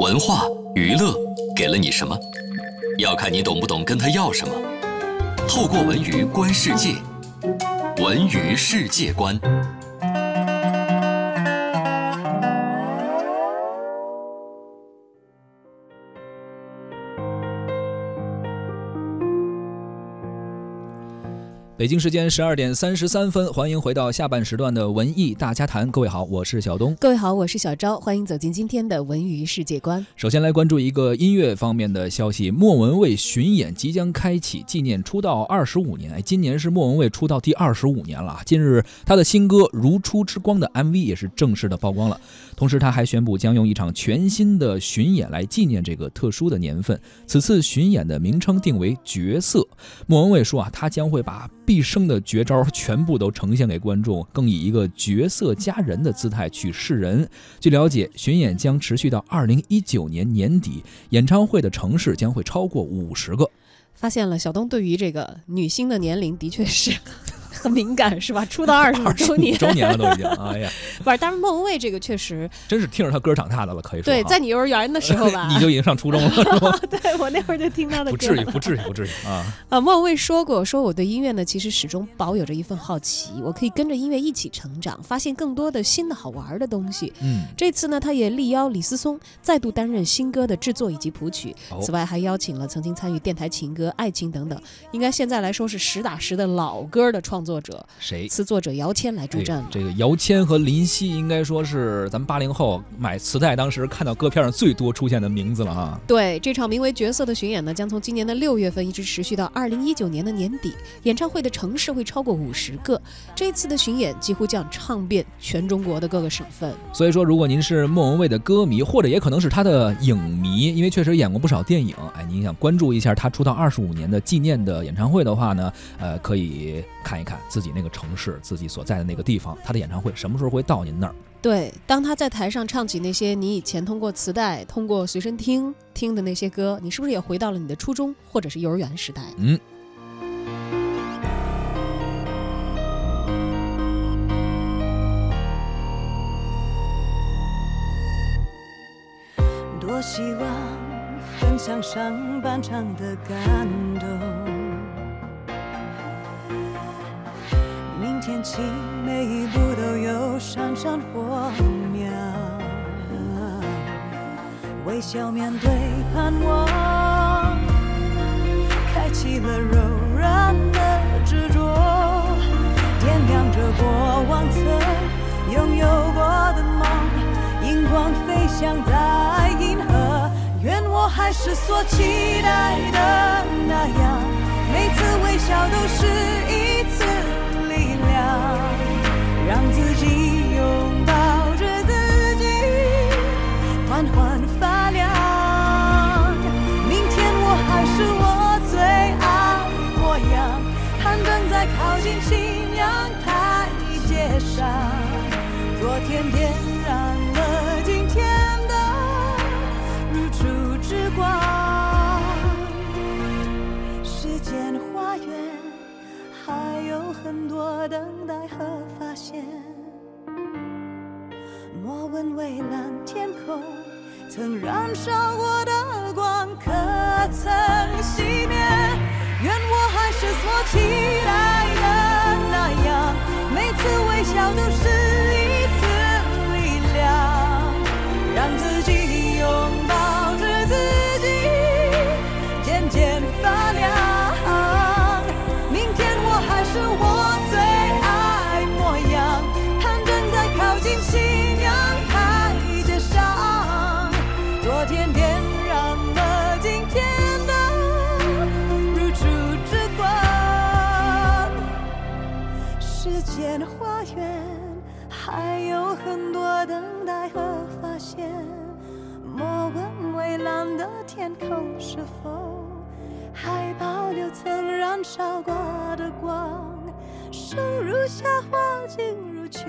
文化娱乐给了你什么？要看你懂不懂跟他要什么。透过文娱观世界，文娱世界观。北京时间十二点三十三分，欢迎回到下半时段的文艺大家谈。各位好，我是小东。各位好，我是小昭。欢迎走进今天的文娱世界观。首先来关注一个音乐方面的消息：莫文蔚巡演即将开启，纪念出道二十五年。哎，今年是莫文蔚出道第二十五年了。近日，她的新歌《如初之光》的 MV 也是正式的曝光了。同时，他还宣布将用一场全新的巡演来纪念这个特殊的年份。此次巡演的名称定为“角色”。莫文蔚说啊，他将会把毕生的绝招全部都呈现给观众，更以一个绝色佳人的姿态去示人。据了解，巡演将持续到二零一九年年底，演唱会的城市将会超过五十个。发现了，小东对于这个女星的年龄的确是。很敏感是吧？出道二十周年，周年了都已经。哎呀，不是，但是莫文蔚这个确实，真是听着他歌长大的了，可以说。对，在你幼儿园的时候吧，你就已经上初中了，是吧？对我那会儿就听他的歌。不至于，不至于，不至于啊！啊，莫文蔚说过，说我对音乐呢，其实始终保有着一份好奇，我可以跟着音乐一起成长，发现更多的新的好玩的东西。嗯，这次呢，他也力邀李思松再度担任新歌的制作以及谱曲，此外还邀请了曾经参与电台情歌、爱情等等，应该现在来说是实打实的老歌的创作者。谁？词作者姚谦来助阵。这个姚谦和林夕应该说是咱们八零后买磁带当时看到歌片上最多出现的名字了啊。对，这场名为《角色》的巡演呢，将从今年的六月份一直持续到二零一九年的年底。演唱会的城市会超过五十个。这次的巡演几乎将唱遍全中国的各个省份。所以说，如果您是莫文蔚的歌迷，或者也可能是她的影迷，因为确实演过不少电影，哎，您想关注一下她出道二十五年的纪念的演唱会的话呢，呃，可以看一看自己那个城市。自己所在的那个地方，他的演唱会什么时候会到您那儿？对，当他在台上唱起那些你以前通过磁带、通过随身听听的那些歌，你是不是也回到了你的初中或者是幼儿园时代？嗯。多希望分享上半场的感动。天气每一步都有闪闪火苗，微笑面对盼望，开启了柔软的执着，点亮着过往曾拥有过的梦，荧光飞翔在银河，愿我还是所期待的那样，每次微笑都是一次。让自己拥抱着自己，缓缓发亮。明天我还是我最爱模样，攀登在靠近信仰台阶上。昨天点很多等待和。发现，莫问蔚蓝天空曾燃烧过的光，天点燃了今天的如初之光。世界的花园还有很多等待和发现，莫问蔚蓝的天空是否还保留曾燃烧过的光，生如夏，花静如秋。